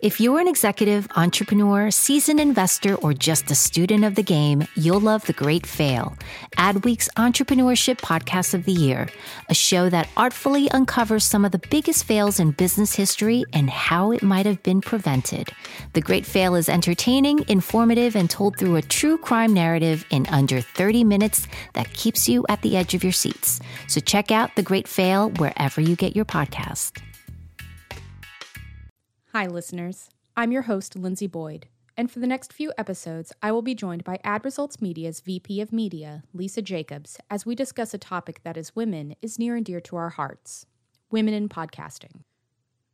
If you're an executive, entrepreneur, seasoned investor, or just a student of the game, you'll love The Great Fail, Adweek's entrepreneurship podcast of the year, a show that artfully uncovers some of the biggest fails in business history and how it might have been prevented. The Great Fail is entertaining, informative, and told through a true crime narrative in under 30 minutes that keeps you at the edge of your seats. So check out The Great Fail wherever you get your podcast. Hi, listeners. I'm your host, Lindsay Boyd, and for the next few episodes, I will be joined by Ad Results Media's VP of Media, Lisa Jacobs, as we discuss a topic that, as women, is near and dear to our hearts women in podcasting.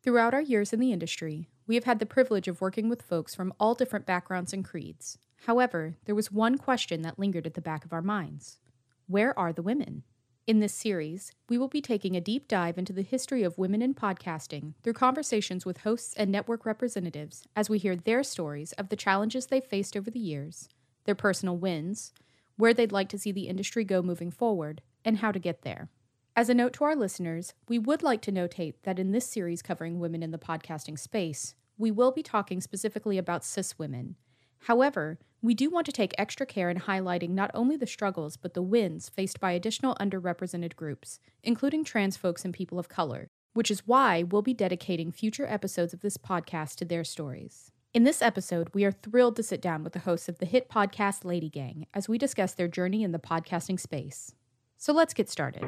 Throughout our years in the industry, we have had the privilege of working with folks from all different backgrounds and creeds. However, there was one question that lingered at the back of our minds Where are the women? In this series, we will be taking a deep dive into the history of women in podcasting through conversations with hosts and network representatives as we hear their stories of the challenges they've faced over the years, their personal wins, where they'd like to see the industry go moving forward, and how to get there. As a note to our listeners, we would like to notate that in this series covering women in the podcasting space, we will be talking specifically about cis women. However, we do want to take extra care in highlighting not only the struggles, but the wins faced by additional underrepresented groups, including trans folks and people of color, which is why we'll be dedicating future episodes of this podcast to their stories. In this episode, we are thrilled to sit down with the hosts of the hit podcast Lady Gang as we discuss their journey in the podcasting space. So let's get started.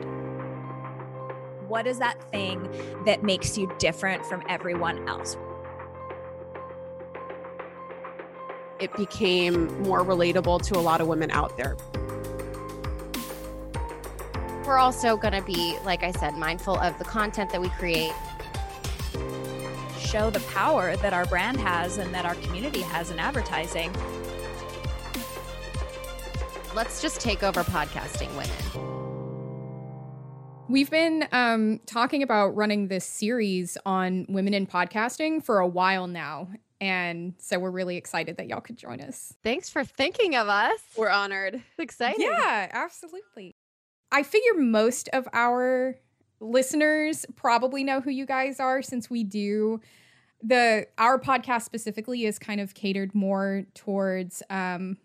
What is that thing that makes you different from everyone else? It became more relatable to a lot of women out there. We're also going to be, like I said, mindful of the content that we create. Show the power that our brand has and that our community has in advertising. Let's just take over podcasting women. We've been um, talking about running this series on women in podcasting for a while now. And so we're really excited that y'all could join us. Thanks for thinking of us. We're honored. Excited. Yeah, absolutely. I figure most of our listeners probably know who you guys are since we do the our podcast specifically is kind of catered more towards um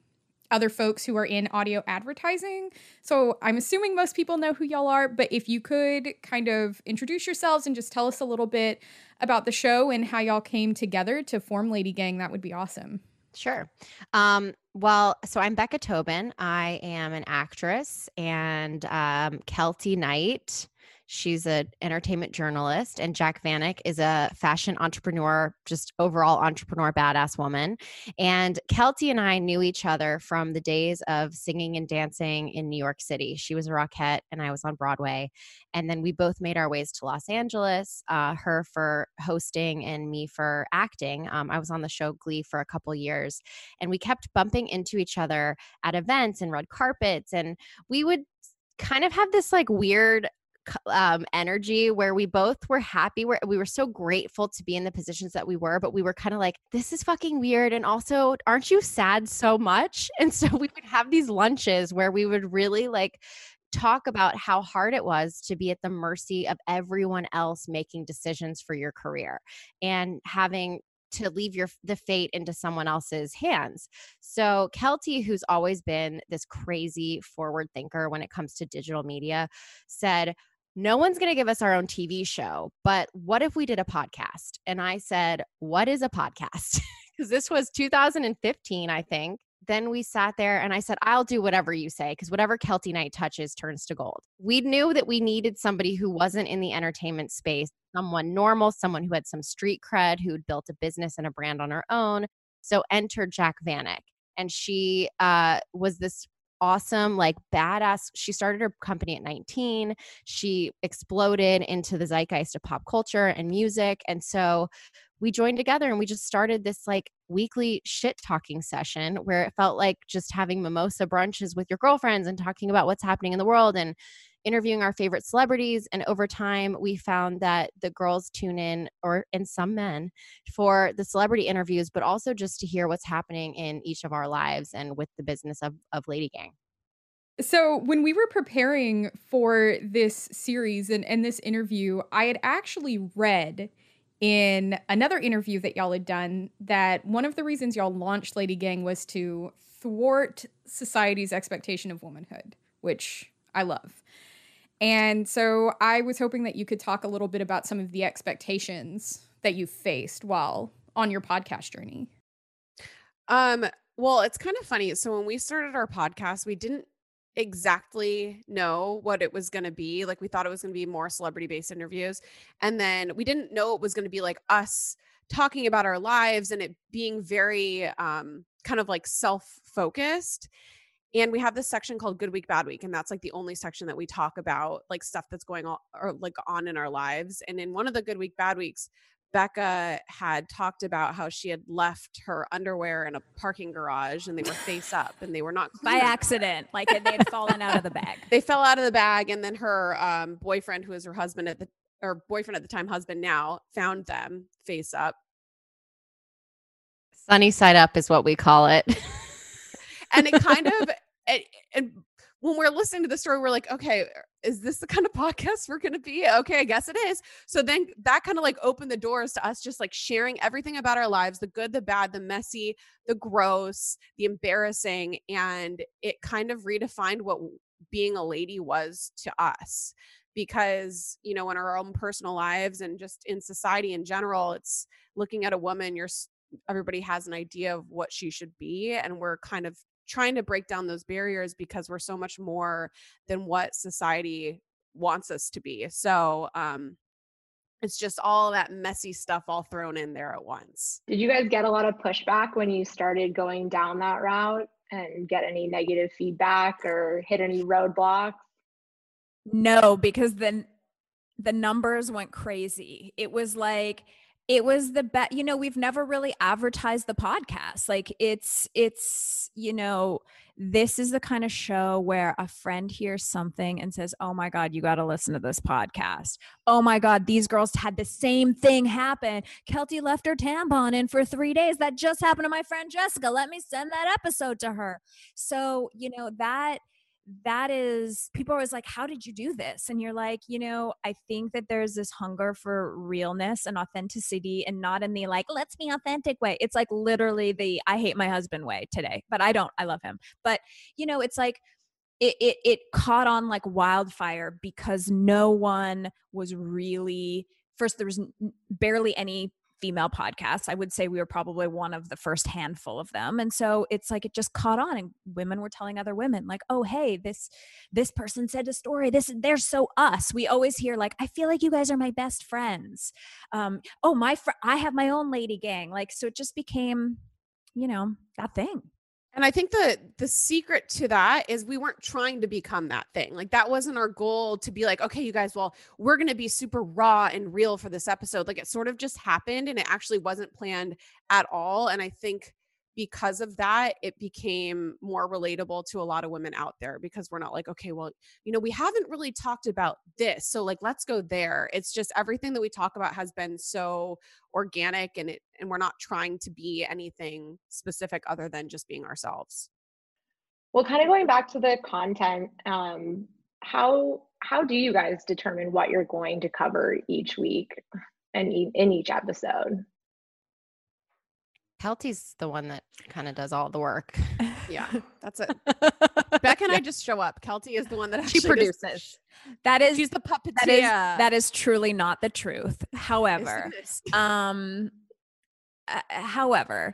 other folks who are in audio advertising. So I'm assuming most people know who y'all are, but if you could kind of introduce yourselves and just tell us a little bit about the show and how y'all came together to form Lady Gang, that would be awesome. Sure. Um, well, so I'm Becca Tobin. I am an actress, and um, Keltie Knight She's an entertainment journalist, and Jac Vanek is a fashion entrepreneur, just overall entrepreneur, badass woman. And Keltie and I knew each other from the days of singing and dancing in New York City. She was a Rockette, and I was on Broadway. And then we both made our ways to Los Angeles, uh, her for hosting and me for acting. Um, I was on the show Glee for a couple years, and we kept bumping into each other at events and red carpets. And we would kind of have this like weird um, energy where we both were happy. We're, we were so grateful to be in the positions that we were, but we were kind of like, this is fucking weird. And also, aren't you sad so much? And so we would have these lunches where we would really like talk about how hard it was to be at the mercy of everyone else making decisions for your career and having to leave your the fate into someone else's hands. So Keltie, who's always been this crazy forward thinker when it comes to digital media, said, no one's going to give us our own TV show, but what if we did a podcast? And I said, What is a podcast? Because this was 2015, I think. Then we sat there and I said, I'll do whatever you say because whatever Keltie Knight touches turns to gold. We knew that we needed somebody who wasn't in the entertainment space, someone normal, someone who had some street cred, who'd built a business and a brand on her own. So enter Jac Vanek. And she uh, was this awesome, like badass. She started her company at 19. She exploded into the zeitgeist of pop culture and music. And so we joined together and we just started this like weekly shit talking session where it felt like just having mimosa brunches with your girlfriends and talking about what's happening in the world and interviewing our favorite celebrities. And over time, we found that the girls tune in, or and some men, for the celebrity interviews, but also just to hear what's happening in each of our lives and with the business of, of Lady Gang. So, when we were preparing for this series and, and this interview, I had actually read in another interview that y'all had done that one of the reasons y'all launched Lady Gang was to thwart society's expectation of womanhood, which I love. And so I was hoping that you could talk a little bit about some of the expectations that you faced while on your podcast journey. Um, well, it's kind of funny. So when we started our podcast, we didn't exactly know what it was going to be. Like we thought it was going to be more celebrity based interviews. And then we didn't know it was going to be like us talking about our lives and it being very um kind of like self focused. And we have this section called Good Week, Bad Week. And that's like the only section that we talk about like stuff that's going on or like on in our lives. And in one of the Good Week, Bad Weeks, Becca had talked about how she had left her underwear in a parking garage and they were face up and they were not by accident, like they had fallen out of the bag. They fell out of the bag, and then her um, boyfriend, who was her husband at the or boyfriend at the time, husband now, found them face up. Sunny side up is what we call it. and it kind of and, and when we're listening to the story, we're like, okay, is this the kind of podcast we're going to be? Okay, I guess it is. So then that kind of like opened the doors to us just like sharing everything about our lives the good, the bad, the messy, the gross, the embarrassing. And it kind of redefined what being a lady was to us. Because, you know, in our own personal lives and just in society in general, it's looking at a woman, you're everybody has an idea of what she should be. And we're kind of trying to break down those barriers because we're so much more than what society wants us to be. So, um, it's just all that messy stuff all thrown in there at once. Did you guys get a lot of pushback when you started going down that route and get any negative feedback or hit any roadblocks? No, because then the numbers went crazy. It was like it was the best you know we've never really advertised the podcast. Like it's it's you know this is the kind of show where a friend hears something and says oh my god you got to listen to this podcast. Oh my god these girls had the same thing happen. Keltie left her tampon in for three days. That just happened to my friend jessica. Let me send that episode to her. So you know that that is people are always like how did you do this? And you're like you know i think that there's this hunger for realness and authenticity and not in the like let's be authentic way. It's like literally the i hate my husband way today but i don't i love him. But you know it's like it, it, it caught on like wildfire because no one was really first there was barely any female podcasts. I would say we were probably one of the first handful of them. And so it's like it just caught on and women were telling other women like, "Oh, hey, this this person said a story. This they're so us." We always hear like, "I feel like you guys are my best friends." Um, "Oh, my fr- I have my own lady gang." Like so it just became, you know, that thing. And I think the the secret to that is we weren't trying to become that thing. Like that wasn't our goal to be like, okay, you guys, well, we're going to be super raw and real for this episode. Like it sort of just happened and it actually wasn't planned at all. And I think because of that, it became more relatable to a lot of women out there because we're not like, okay, well, you know, we haven't really talked about this. So like let's go there. It's just everything that we talk about has been so organic and it and we're not trying to be anything specific other than just being ourselves. Well, kind of going back to the content, um, how how do you guys determine what you're going to cover each week and in each episode? Keltie's the one that kind of does all the work. Yeah, that's it. Beck and I just show up. Keltie is the one that she produces. Does, that is she's the puppeteer. That is that is truly not the truth. However, um, uh, however,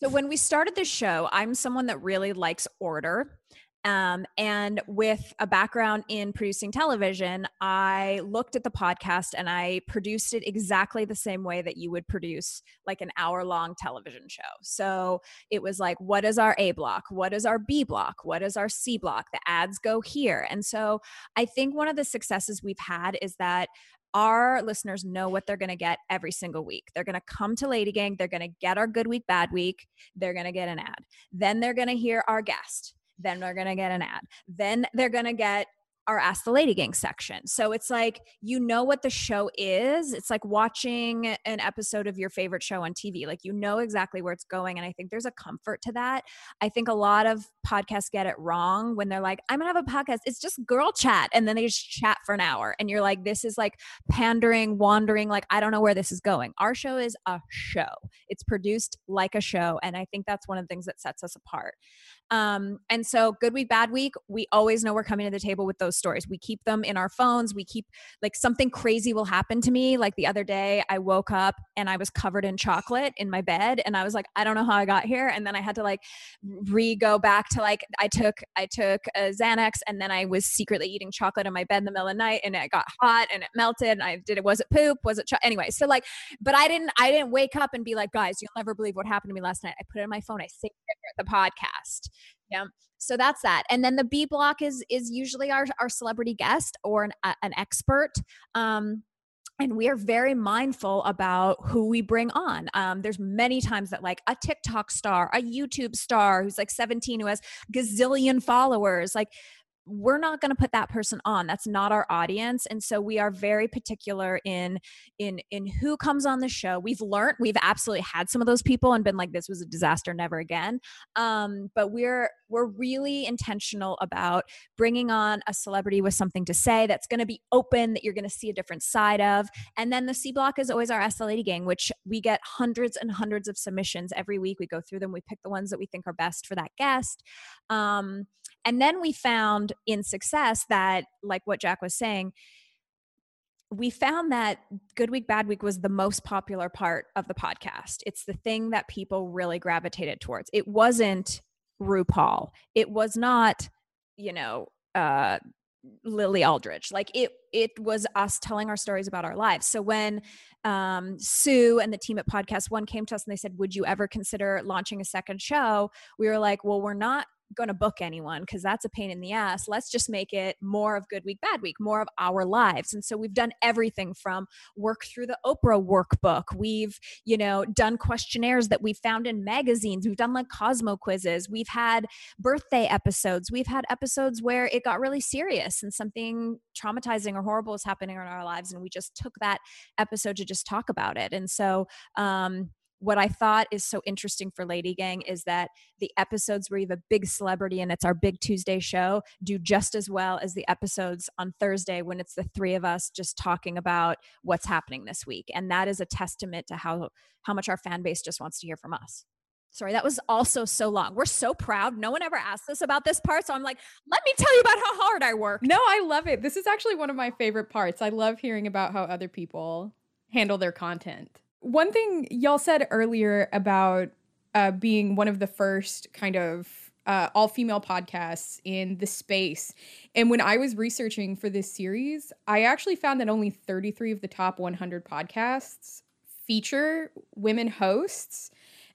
so when we started the show, I'm someone that really likes order. Um, and with a background in producing television, I looked at the podcast and I produced it exactly the same way that you would produce like an hour long television show. So it was like, what is our A block? What is our B block? What is our C block? The ads go here. And so I think one of the successes we've had is that our listeners know what they're going to get every single week. They're going to come to Lady Gang, they're going to get our good week, bad week, they're going to get an ad. Then they're going to hear our guest then they're going to get an ad. Then they're going to get our Ask the Lady Gang section. So it's like you know what the show is. It's like watching an episode of your favorite show on TV. Like you know exactly where it's going. And I think there's a comfort to that. I think a lot of podcasts get it wrong when they're like, I'm gonna have a podcast. It's just girl chat. And then they just chat for an hour. And you're like, this is like pandering, wandering, like I don't know where this is going. Our show is a show. It's produced like a show. And I think that's one of the things that sets us apart. Um, and so, good week, bad week, we always know we're coming to the table with those stories. We keep them in our phones. We keep like something crazy will happen to me. Like the other day, I woke up and I was covered in chocolate in my bed, and I was like, I don't know how I got here. And then I had to like re go back to like I took I took a Xanax, and then I was secretly eating chocolate in my bed in the middle of the night, and it got hot and it melted. And I did it. Was it poop? Was it cho- anyway? So like, but I didn't I didn't wake up and be like, guys, you'll never believe what happened to me last night. I put it in my phone. I saved it the podcast. Yeah. So that's that. And then the B block is is usually our our celebrity guest or an uh, an expert. Um, and we are very mindful about who we bring on. Um, there's many times that like a TikTok star, a YouTube star who's like 17 who has gazillion followers, like we're not going to put that person on that's not our audience and so we are very particular in in in who comes on the show. We've learned we've absolutely had some of those people and been like this was a disaster never again. Um but we're we're really intentional about bringing on a celebrity with something to say that's going to be open that you're going to see a different side of and then the c block is always our lady gang which we get hundreds and hundreds of submissions every week. We go through them we pick the ones that we think are best for that guest. Um and then we found in success that, like what Jac was saying, we found that Good Week, Bad Week was the most popular part of the podcast. It's the thing that people really gravitated towards. It wasn't RuPaul, it was not, you know, uh, Lily Aldridge. Like it, it was us telling our stories about our lives. So when um, Sue and the team at Podcast One came to us and they said, "Would you ever consider launching a second show?" We were like, "Well, we're not going to book anyone because that's a pain in the ass. Let's just make it more of good week, bad week, more of our lives. And so we've done everything from work through the Oprah workbook. We've, you know, done questionnaires that we found in magazines. We've done like Cosmo quizzes. We've had birthday episodes. We've had episodes where it got really serious and something traumatizing or horrible is happening in our lives. And we just took that episode to just talk about it. And so, um, what I thought is so interesting for Lady Gang is that the episodes where you have a big celebrity and it's our big Tuesday show do just as well as the episodes on Thursday when it's the three of us just talking about what's happening this week. And that is a testament to how how much our fan base just wants to hear from us. Sorry, that was also so long. We're so proud. No one ever asked us about this part. So I'm like, let me tell you about how hard I work. No, I love it. This is actually one of my favorite parts. I love hearing about how other people handle their content. One thing y'all said earlier about uh, being one of the first kind of uh, all female podcasts in the space. And when I was researching for this series, I actually found that only 33 of the top 100 podcasts feature women hosts.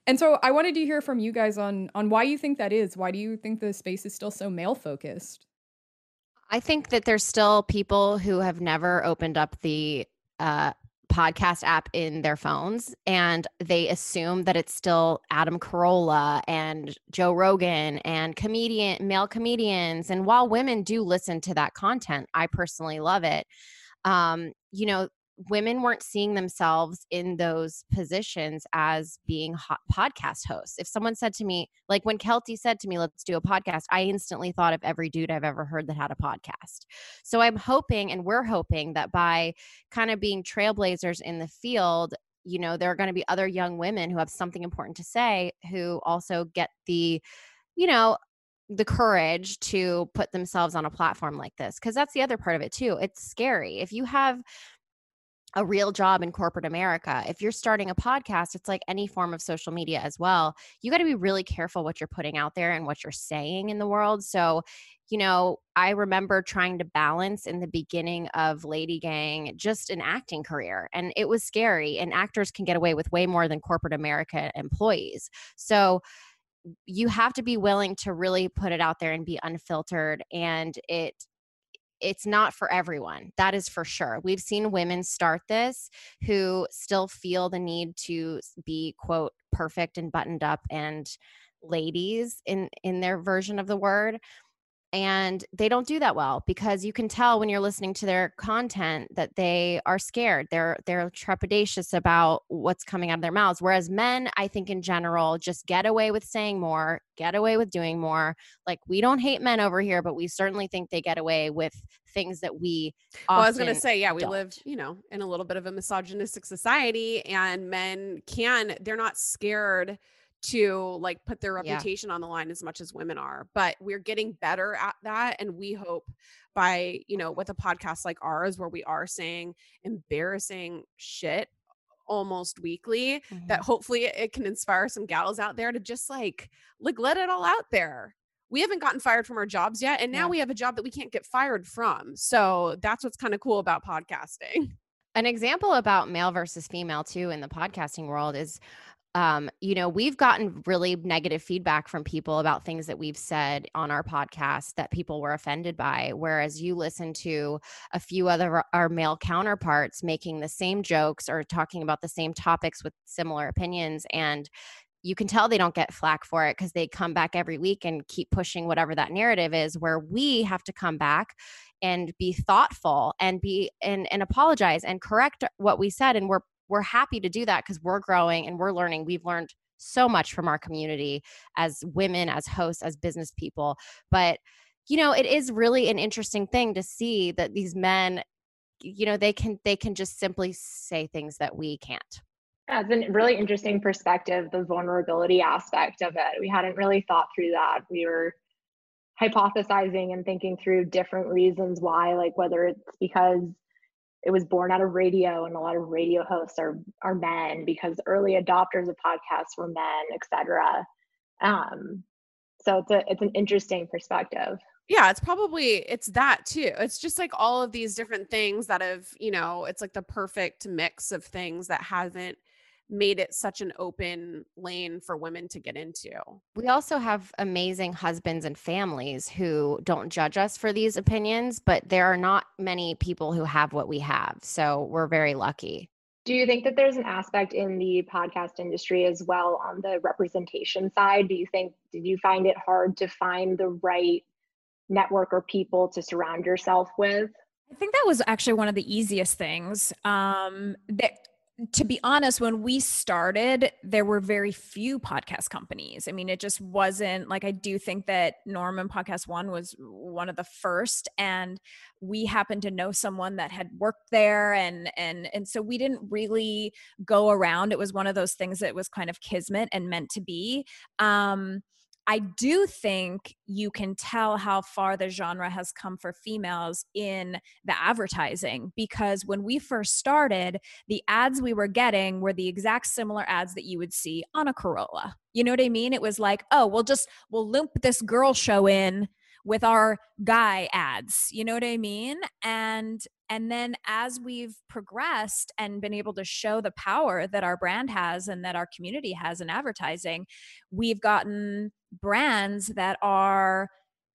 And so I wanted to hear from you guys on on why you think that is. Why do you think the space is still so male focused? I think that there's still people who have never opened up the uh, podcast app in their phones and they assume that it's still Adam Carolla and Joe Rogan and comedian male comedians. And while women do listen to that content I personally love it. Um you know women weren't seeing themselves in those positions as being podcast hosts. If someone said to me, like when Keltie said to me, let's do a podcast, I instantly thought of every dude I've ever heard that had a podcast. So I'm hoping, and we're hoping that by kind of being trailblazers in the field, you know, there are going to be other young women who have something important to say who also get the, you know, the courage to put themselves on a platform like this because that's the other part of it too it's scary if you have a real job in corporate America. If you're starting a podcast, it's like any form of social media as well. You got to be really careful what you're putting out there and what you're saying in the world. So, you know, I remember trying to balance in the beginning of Lady Gang just an acting career, and it was scary. And actors can get away with way more than corporate America employees. So, you have to be willing to really put it out there and be unfiltered and it it's not for everyone. That is for sure. We've seen women start this who still feel the need to be quote perfect and buttoned up and ladies in in their version of the word and they don't do that well because you can tell when you're listening to their content that they are scared they're they're trepidatious about what's coming out of their mouths whereas men i think in general just get away with saying more get away with doing more like we don't hate men over here but we certainly think they get away with things that we well, i was going to say yeah we don't. live you know in a little bit of a misogynistic society and men can they're not scared to like put their reputation yeah. on the line as much as women are but we're getting better at that and we hope by you know with a podcast like ours where we are saying embarrassing shit almost weekly mm-hmm. that hopefully it can inspire some gals out there to just like like let it all out there we haven't gotten fired from our jobs yet and now yeah. we have a job that we can't get fired from so that's what's kind of cool about podcasting an example about male versus female too in the podcasting world is um, you know, we've gotten really negative feedback from people about things that we've said on our podcast that people were offended by. Whereas you listen to a few other our male counterparts making the same jokes or talking about the same topics with similar opinions and you can tell they don't get flack for it because they come back every week and keep pushing whatever that narrative is where we have to come back and be thoughtful and be and and apologize and correct what we said and we're we're happy to do that because we're growing and we're learning. We've learned so much from our community as women, as hosts, as business people. But, you know, it is really an interesting thing to see that these men, you know, they can they can just simply say things that we can't. Yeah, it's a really interesting perspective, the vulnerability aspect of it. We hadn't really thought through that. We were hypothesizing and thinking through different reasons why, like whether it's because it was born out of radio and a lot of radio hosts are are men because early adopters of podcasts were men etc um so it's a it's an interesting perspective. Yeah it's probably it's that too. It's just like all of these different things that have you know it's like the perfect mix of things that hasn't made it such an open lane for women to get into. We also have amazing husbands and families who don't judge us for these opinions, but there are not many people who have what we have. So we're very lucky. Do you think that there's an aspect in the podcast industry as well on the representation side? Do you think, did you find it hard to find the right network or people to surround yourself with? I think that was actually one of the easiest things. Um, that to be honest, when we started, there were very few podcast companies. I mean, it just wasn't like I do think that Norman Podcast One was one of the first, and we happened to know someone that had worked there, and and and so we didn't really go around. It was one of those things that was kind of kismet and meant to be. Um, I do think you can tell how far the genre has come for females in the advertising because when we first started, the ads we were getting were the exact similar ads that you would see on a Carolla. You know what I mean? It was like, oh, we'll just we'll loop this girl show in with our guy ads you know what i mean? And and then as we've progressed and been able to show the power that our brand has and that our community has in advertising we've gotten brands that are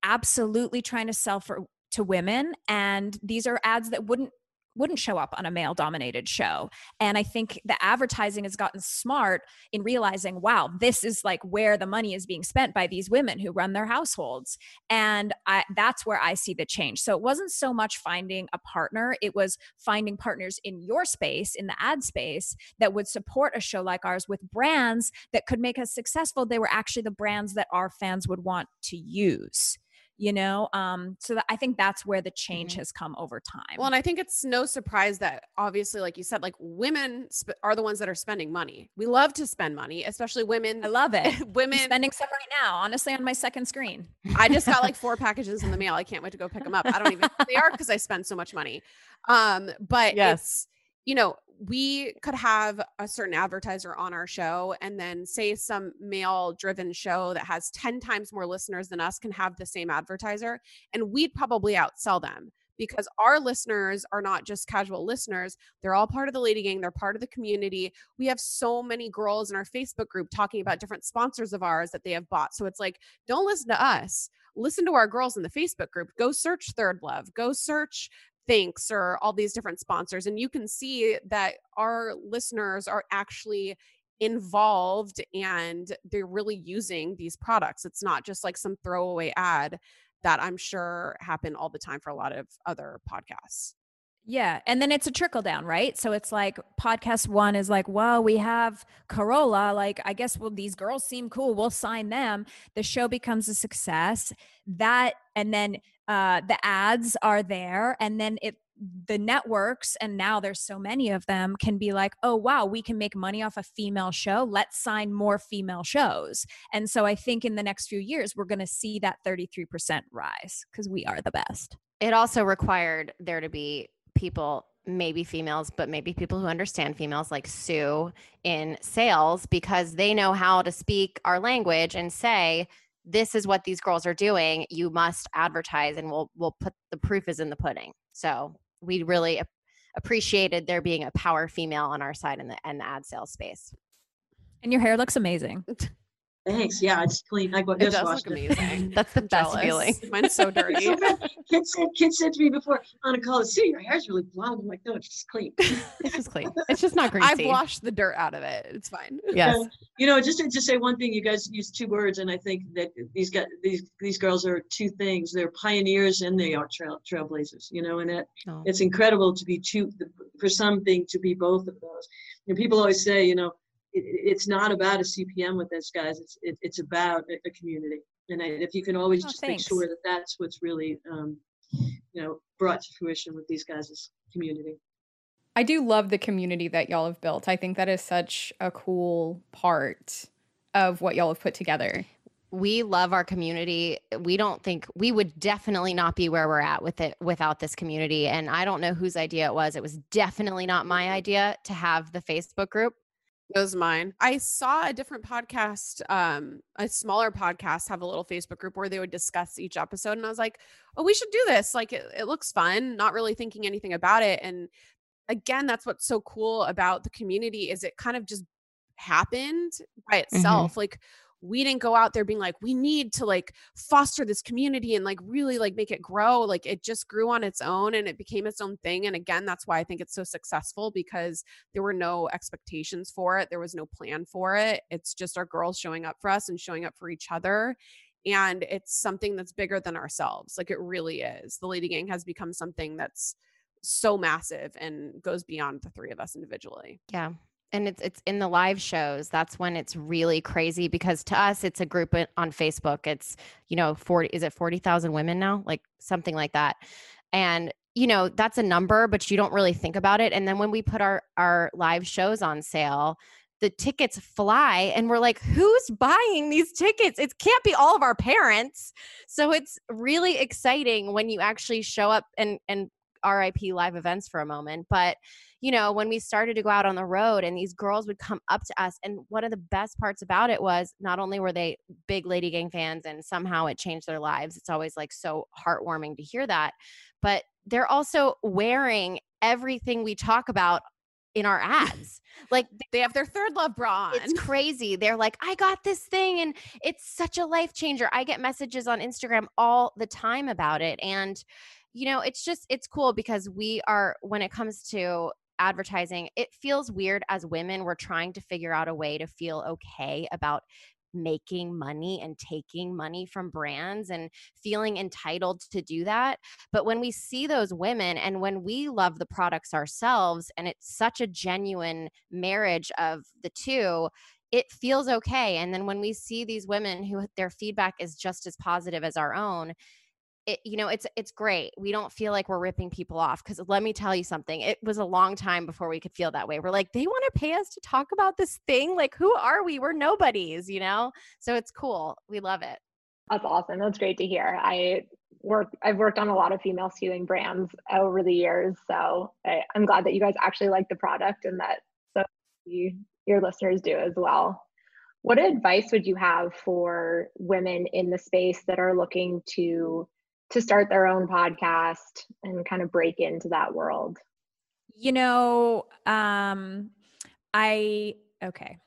absolutely trying to sell for to women and these are ads that wouldn't wouldn't show up on a male dominated show. And I think the advertising has gotten smart in realizing, wow, this is like where the money is being spent by these women who run their households. And I, that's where I see the change. So it wasn't so much finding a partner, it was finding partners in your space, in the ad space, that would support a show like ours with brands that could make us successful. They were actually the brands that our fans would want to use you know um so that i think that's where the change mm-hmm. has come over time. well and i think it's no surprise that obviously like you said like women sp- are the ones that are spending money. We love to spend money especially women i love it. Women I'm spending some right now honestly on my second screen. I just got like four packages in the mail. I can't wait to go pick them up. I don't even know they are because i spend so much money. Um but yes you know we could have a certain advertiser on our show and then say some male driven show that has 10 times more listeners than us can have the same advertiser and we'd probably outsell them because our listeners are not just casual listeners they're all part of the lady gang they're part of the community. We have so many girls in our facebook group talking about different sponsors of ours that they have bought. So it's like don't listen to us. Listen to our girls in the facebook group. Go search ThirdLove. Go search Thinx or all these different sponsors. And you can see that our listeners are actually involved and they're really using these products. It's not just like some throwaway ad. that I'm sure happen all the time for a lot of other podcasts. Yeah. And then it's a trickle down, right? So it's like podcast one is like, well, we have Carolla. Like, I guess, well, these girls seem cool. We'll sign them. The show becomes a success. That, and then uh, the ads are there. And then it, the networks, and now there's so many of them, can be like, oh, wow, we can make money off a female show. Let's sign more female shows. And so I think in the next few years, we're going to see that 33% rise because we are the best. It also required there to be people maybe females but maybe people who understand females like sue in sales because they know how to speak our language and say this is what these girls are doing. You must advertise and we'll we'll put the proof is in the pudding. So we really appreciated there being a power female on our side in the, in the ad sales space. And your hair looks amazing Thanks. Yeah, it's clean. I go It does look amazing. That's the best Jealous. feeling. Mine's so dirty. So bad. Kid said, kid said to me before on a call, "See, your hair's really blonde." I'm like, "No, it's just clean." it's just clean it's just not greasy I've washed the dirt out of it. It's fine. yes Uh, you know, just to, to say one thing, you guys use two words, and I think that these guys, these these girls are two things. They're pioneers and they are trail trailblazers. You know, and it, Oh. it's incredible to be two for something to be both of those. And people always say, you know, it, it's not about a CPM with those guys. It's it, it's about a, a community. And I, if you can always Oh, just make sure that that's what's really, um, you know, brought to fruition with these guys is community. I do love the community that y'all have built. I think that is such a cool part of what y'all have put together. we love our community. We don't think we would definitely not be where we're at with it without this community. And I don't know whose idea it was. It was definitely not my idea to have the Facebook group. It was mine. I saw a different podcast, um, a smaller podcast have a little Facebook group where they would discuss each episode. And I was like, oh, we should do this. Like it, it looks fun, not really thinking anything about it. And again, that's what's so cool about the community is it kind of just happened by itself. Like we didn't go out there being like, we need to like foster this community and like really like make it grow. Like it just grew on its own and it became its own thing. And again, that's why I think it's so successful because there were no expectations for it. There was no plan for it. It's just our girls showing up for us and showing up for each other. And it's something that's bigger than ourselves. Like it really is. The Lady Gang has become something that's so massive and goes beyond the three of us individually. Yeah. And it's it's in the live shows. That's when it's really crazy because to us it's a group on Facebook. It's, you know, 40 is it 40,000 women now? Like something like that. And you know, that's a number, but you don't really think about it. And then when we put our our live shows on sale, the tickets fly and we're like, who's buying these tickets? It can't be all of our parents. So it's really exciting when you actually show up and and RIP live events for a moment. But you know, when we started to go out on the road and these girls would come up to us, and one of the best parts about it was not only were they big Lady Gang fans and somehow it changed their lives, it's always like so heartwarming to hear that, but they're also wearing everything we talk about in our ads. like They have their ThirdLove bra on. it's crazy. They're like, I got this thing and it's such a life changer. I get messages on Instagram all the time about it. And, you know, it's just, it's cool because we are, when it comes to advertising, it feels weird as women. We're trying to figure out a way to feel okay about making money and taking money from brands and feeling entitled to do that. But when we see those women and when we love the products ourselves and it's such a genuine marriage of the two, it feels okay. And then when we see these women who their feedback is just as positive as our own, it, you know it's it's great we don't feel like we're ripping people off because let me tell you something it was a long time before we could feel that way we're like they want to pay us to talk about this thing like who are we we're nobodies you know so it's cool we love it That's awesome. That's great to hear. I work. I've worked on a lot of female skewing brands over the years, so I, I'm glad that you guys actually like the product and that so you, your listeners do as well. What advice would you have for women in the space that are looking to to start their own podcast and kind of break into that world? You know, um, I, okay.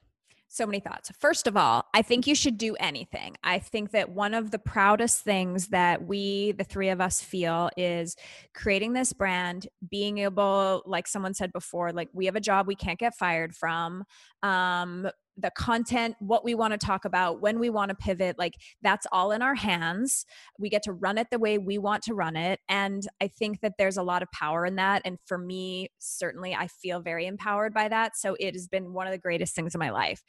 So many thoughts. First of all, I think you should do anything. I think that one of the proudest things that we, the three of us, feel is creating this brand, being able, like someone said before, like we have a job we can't get fired from. Um, the content, what we want to talk about, when we want to pivot, like that's all in our hands. We get to run it the way we want to run it. And I think that there's a lot of power in that. And for me, certainly, I feel very empowered by that. So it has been one of the greatest things in my life.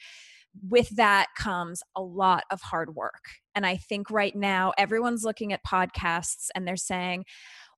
With that comes a lot of hard work. And I think right now, everyone's looking at podcasts and they're saying,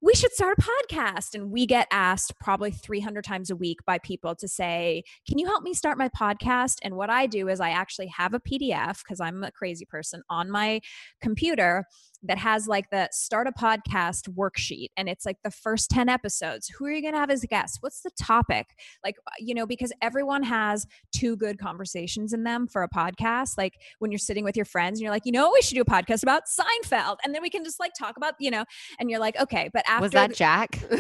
we should start a podcast. And we get asked probably 300 times a week by people to say, Can you help me start my podcast? And what I do is I actually have a PDF because I'm a crazy person on my computer that has like the start a podcast worksheet and it's like the first 10 episodes who are you going to have as a guest? What's the topic? Like uh, you know because everyone has two good conversations in them for a podcast like when you're sitting with your friends and you're like you know we should do a podcast about? Seinfeld. And then we can just like talk about you know and you're like okay but after was that jack?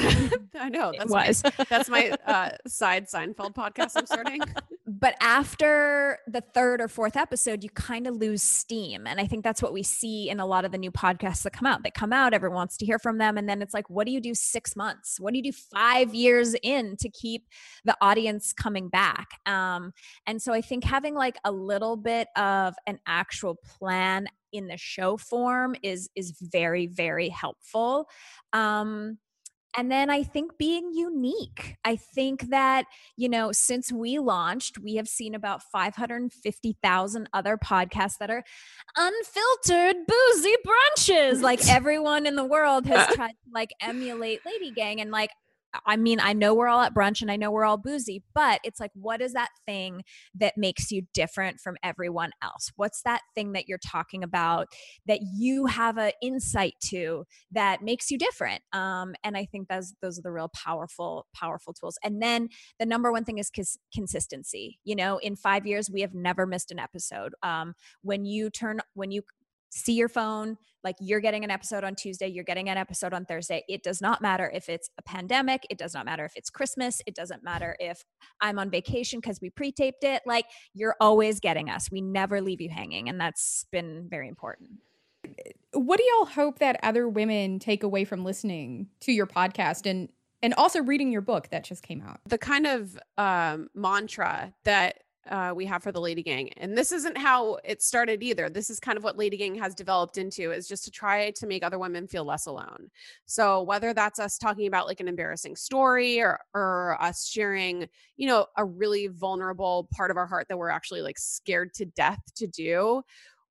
I know that's was. my, that's my uh, side Seinfeld podcast I'm starting. but after the third or fourth episode you kind of lose steam and i think that's what we see in a lot of the new podcasts that come out they come out everyone wants to hear from them. And then it's like what do you do six months? What do you do five years in to keep the audience coming back? Um, and so i think having like a little bit of an actual plan in the show form is is very very helpful. Um, and then I think being unique. I think that, you know, since we launched, we have seen about 550,000 other podcasts that are unfiltered boozy brunches. Like everyone in the world has tried to like emulate Lady Gang and like I mean, I know we're all at brunch and I know we're all boozy, but it's like, what is that thing that makes you different from everyone else? What's that thing that you're talking about that you have an insight to that makes you different? Um, and I think those those are the real powerful, powerful tools. And then the number one thing is cons- consistency. You know, in five years, we have never missed an episode. Um, when you turn, when you see your phone like you're getting an episode on Tuesday, you're getting an episode on Thursday. It does not matter if it's a pandemic, it does not matter if it's Christmas, it doesn't matter if I'm on vacation because we pre-taped it. Like you're always getting us. We never leave you hanging and that's been very important. What do y'all hope that other women take away from listening to your podcast and and also reading your book that just came out? the kind of um, mantra that uh, we have for the Lady Gang, and this isn't how it started either. This is kind of what Lady Gang has developed into, is just to try to make other women feel less alone. So whether that's us talking about like an embarrassing story, or or us sharing, you know, a really vulnerable part of our heart that we're actually like scared to death to do.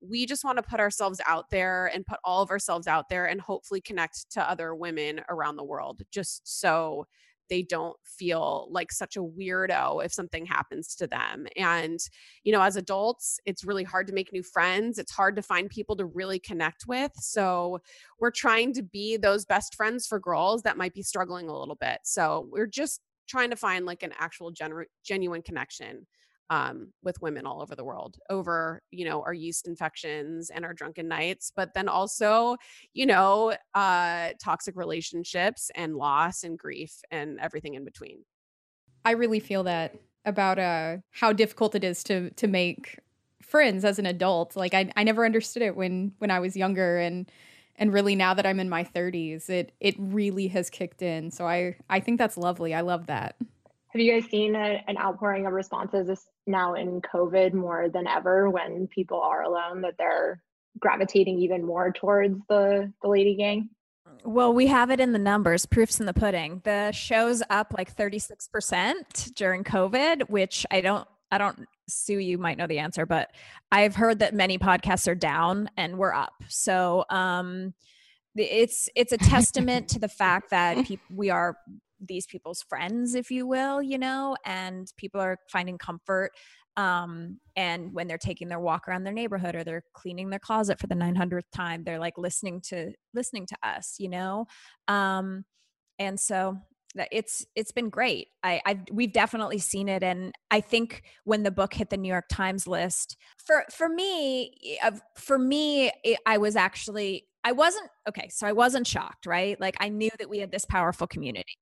We just want to put ourselves out there and put all of ourselves out there and hopefully connect to other women around the world just so they don't feel like such a weirdo if something happens to them. And, you know, as adults, it's really hard to make new friends. It's hard to find people to really connect with. So we're trying to be those best friends for girls that might be struggling a little bit. So we're just trying to find like an actual genu- genuine connection um, with women all over the world over you know our yeast infections and our drunken nights but then also you know uh toxic relationships and loss and grief and everything in between I really feel that about uh how difficult it is to to make friends as an adult. Like I I never understood it when when I was younger and and really now that I'm in my 30s, it it really has kicked in. So I I think that's lovely. I love that. Have you guys seen a, an outpouring of responses this- now in COVID more than ever when people are alone that they're gravitating even more towards the the lady gang? Well, we have it in the numbers, proofs in the pudding. The show's up like 36% during COVID, which I don't I don't Sue, you might know the answer, but I've heard that many podcasts are down and we're up. So um it's it's a testament to the fact that peop- we are these people's friends if you will you know and people are finding comfort um and when they're taking their walk around their neighborhood or they're cleaning their closet for the 900th time they're like listening to listening to us you know? Um and so it's it's been great. I i we've definitely seen it and i think when the book hit the new york times list for for me uh, for me i was actually i wasn't okay so i wasn't shocked right? Like i knew that we had this powerful community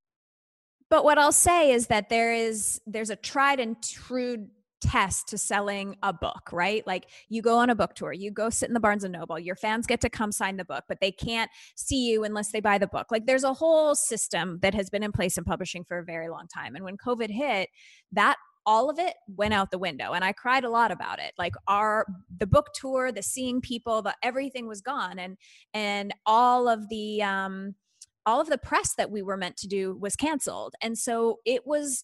but what I'll say is that there is there's a tried and true test to selling a book, right? Like you go on a book tour, you go sit in the Barnes and Noble, your fans get to come sign the book, but they can't see you unless they buy the book. Like there's a whole system that has been in place in publishing for a very long time. And when COVID hit, that all of it went out the window and i cried a lot about it like our the book tour the seeing people the everything was gone and and all of the um all of the press that we were meant to do was canceled and so it was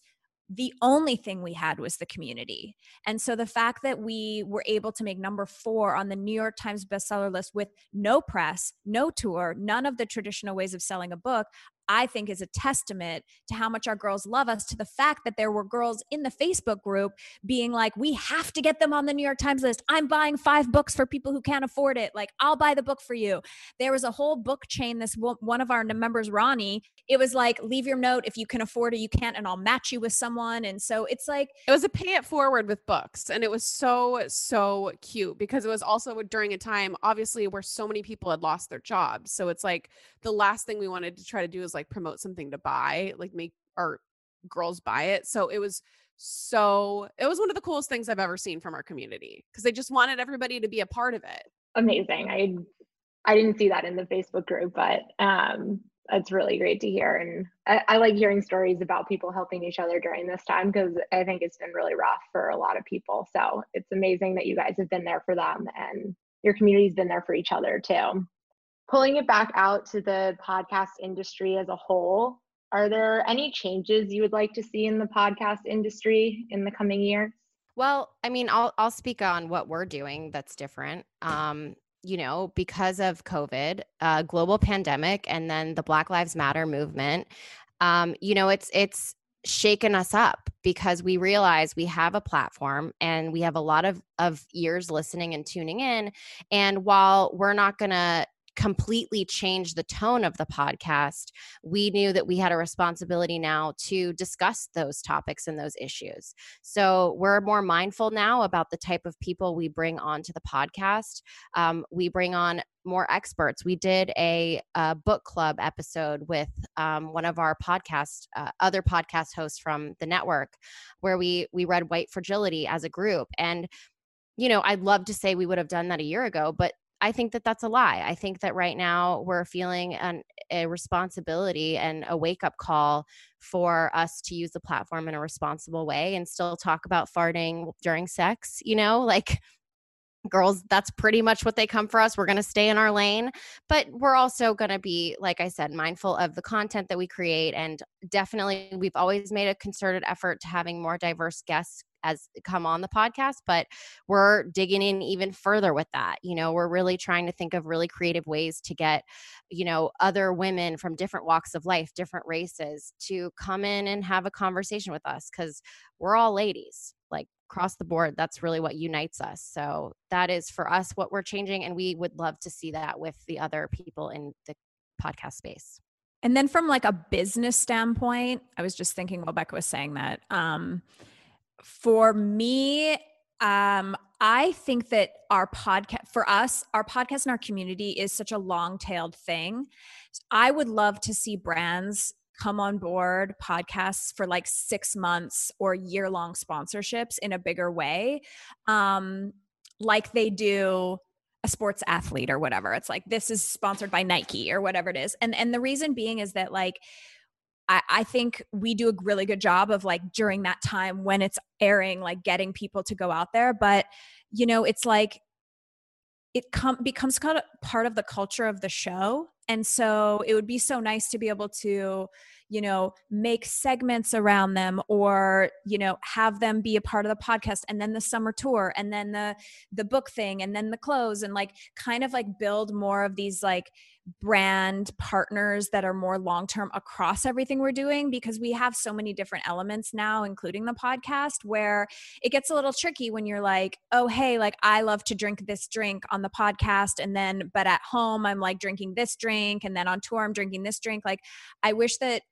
the only thing we had was the community. And so the fact that we were able to make number four on the New York Times bestseller list with no press, no tour, none of the traditional ways of selling a book, I think is a testament to how much our girls love us, to the fact that there were girls in the Facebook group being like, we have to get them on the New York Times list. I'm buying five books for people who can't afford it. Like, I'll buy the book for you. There was a whole book chain. This one of our members, Ronnie, it was like, leave your note if you can afford it, you can't, and I'll match you with someone. And so it's like, it was a pay it forward with books. And it was so, so cute because it was also during a time, obviously, where so many people had lost their jobs. So it's like the last thing we wanted to try to do is like, like promote something to buy, like make our girls buy it. So it was so it was one of the coolest things I've ever seen from our community because they just wanted everybody to be a part of it. Amazing. I I didn't see that in the Facebook group, but um it's really great to hear. And I, I like hearing stories about people helping each other during this time because I think it's been really rough for a lot of people. So it's amazing that you guys have been there for them and your community's been there for each other too pulling it back out to the podcast industry as a whole, are there any changes you would like to see in the podcast industry in the coming years? Well, I mean, I'll I'll speak on what we're doing that's different. Um, you know, because of COVID, uh, global pandemic, and then the Black Lives Matter movement. Um, you know, it's it's shaken us up because we realize we have a platform and we have a lot of of ears listening and tuning in and while we're not going to completely change the tone of the podcast, we knew that we had a responsibility now to discuss those topics and those issues. So we're more mindful now about the type of people we bring onto the podcast. Um, we bring on more experts. We did a, a book club episode with um, one of our podcast, uh, other podcast hosts from the network, where we we read White Fragility as a group, and you know, I'd love to say we would have done that a year ago, but I think that that's a lie. I think that right now we're feeling an, a responsibility and a wake up call for us to use the platform in a responsible way and still talk about farting during sex, you know, like girls that's pretty much what they come for us we're going to stay in our lane but we're also going to be like i said mindful of the content that we create and definitely we've always made a concerted effort to having more diverse guests as come on the podcast but we're digging in even further with that you know we're really trying to think of really creative ways to get you know other women from different walks of life different races to come in and have a conversation with us cuz we're all ladies like across the board that's really what unites us so that is for us what we're changing and we would love to see that with the other people in the podcast space. And then from like a business standpoint i was just thinking while becca was saying that um for me, um, I think that our podcast, for us, our podcast in our community is such a long tailed thing. I would love to see brands come on board podcasts for like six months or year long sponsorships in a bigger way, um, like they do a sports athlete or whatever. It's like this is sponsored by Nike or whatever it is. And and the reason being is that like I, I think we do a really good job of like during that time when it's airing, like getting people to go out there. But, you know, it's like it com- becomes kind of part of the culture of the show. And so it would be so nice to be able to, you know, make segments around them or, you know, have them be a part of the podcast and then the summer tour and then the the book thing and then the clothes and like kind of like build more of these like brand partners that are more long term across everything we're doing because we have so many different elements now, including the podcast, where it gets a little tricky when you're like, oh, hey, like I love to drink this drink on the podcast. And then, but at home, I'm like drinking this drink. And then on tour, I'm drinking this drink. Like, I wish that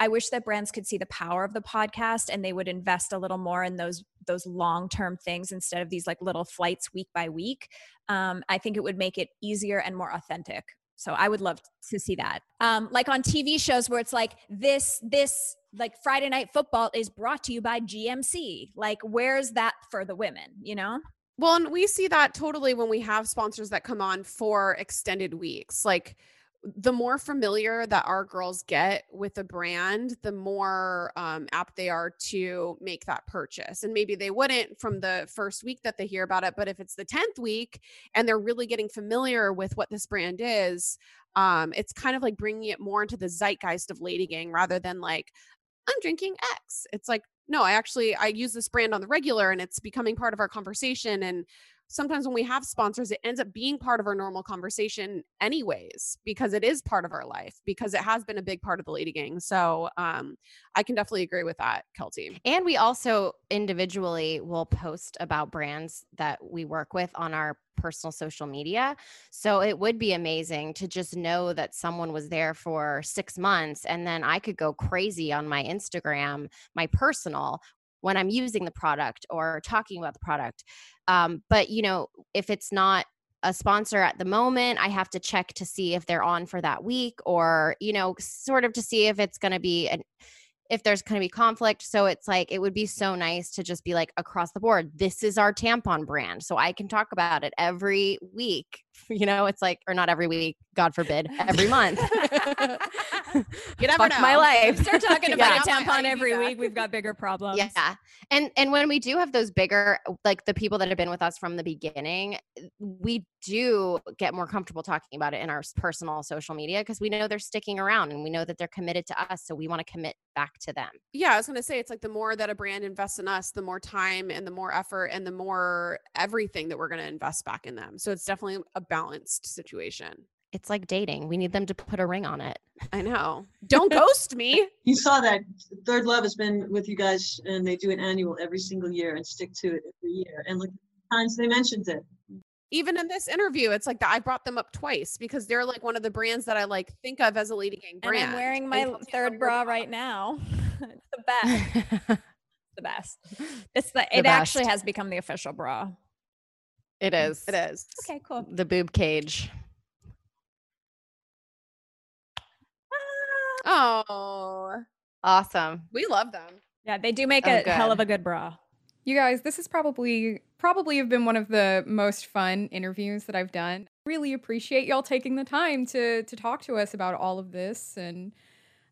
I wish that brands could see the power of the podcast and they would invest a little more in those those long term things instead of these like little flights week by week. Um, I think it would make it easier and more authentic so I would love to see that. Um, like on TV shows where it's like this, this like Friday night football is brought to you by GMC. Like, where's that for the women, you know? Well, and we see that totally when we have sponsors that come on for extended weeks. Like the more familiar that our girls get with a brand, the more um, apt they are to make that purchase. And maybe they wouldn't from the first week that they hear about it, but if it's the 10th week and they're really getting familiar with what this brand is, um, it's kind of like bringing it more into the zeitgeist of Lady Gang rather than like, I'm drinking X. It's like, no, I actually I use this brand on the regular and it's becoming part of our conversation and sometimes when we have sponsors, it ends up being part of our normal conversation anyways, because it is part of our life, because it has been a big part of the Lady Gang. So um, I can definitely agree with that, Keltie. And we also individually will post about brands that we work with on our personal social media. So it would be amazing to just know that someone was there for six months and then I could go crazy on my Instagram, my personal, when I'm using the product or talking about the product. Um, but you know, if it's not a sponsor at the moment, I have to check to see if they're on for that week or, you know, sort of to see if it's going to be an if there's going to be conflict. So it's like, it would be so nice to just be like across the board, this is our tampon brand. So I can talk about it every week. You know, it's like, or not every week, God forbid, every month. you never Fuck know. my life. Start talking Yeah. about a I tampon every week. We've got bigger problems. Yeah. And and when we do have those bigger like the people that have been with us from the beginning, we do get more comfortable talking about it in our personal social media because we know they're sticking around and we know that they're committed to us, so we want to commit back to them. yeah, I was gonna say it's like the more that a brand invests in us, the more time and the more effort and the more everything that we're gonna invest back in them. So it's definitely a balanced situation. It's like dating. We need them to put a ring on it. I know. Don't ghost me. You saw that ThirdLove has been with you guys and they do an annual every single year and stick to it every year. And look, times they mentioned it. Even in this interview, it's like that I brought them up twice because they're like one of the brands that I like think of as a Lady Gang And brand. I'm wearing my Keltie and I third bra right now. it's the best. the best. It's the, The it actually has become the official bra. It mm, is. It is. Okay, cool. The boob cage. Oh, Awesome. we love them. Yeah, they do make Oh, a hell of a good bra. You guys, this is probably probably have been one of the most fun interviews that I've done. Really appreciate y'all taking the time to to talk to us about all of this and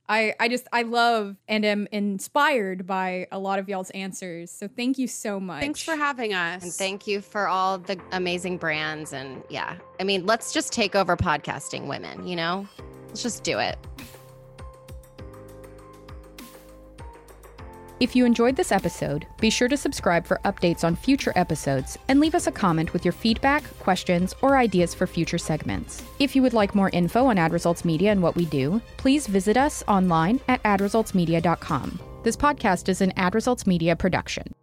I I just I love and am inspired by a lot of y'all's answers. So thank you so much. Thanks for having us. And thank you for all the amazing brands. And yeah, I mean, let's just take over podcasting women, you know? Let's just do it. If you enjoyed this episode, be sure to subscribe for updates on future episodes and leave us a comment with your feedback, questions, or ideas for future segments. If you would like more info on Ad Results Media and what we do, please visit us online at adresultsmedia.com. This podcast is an Ad Results Media production.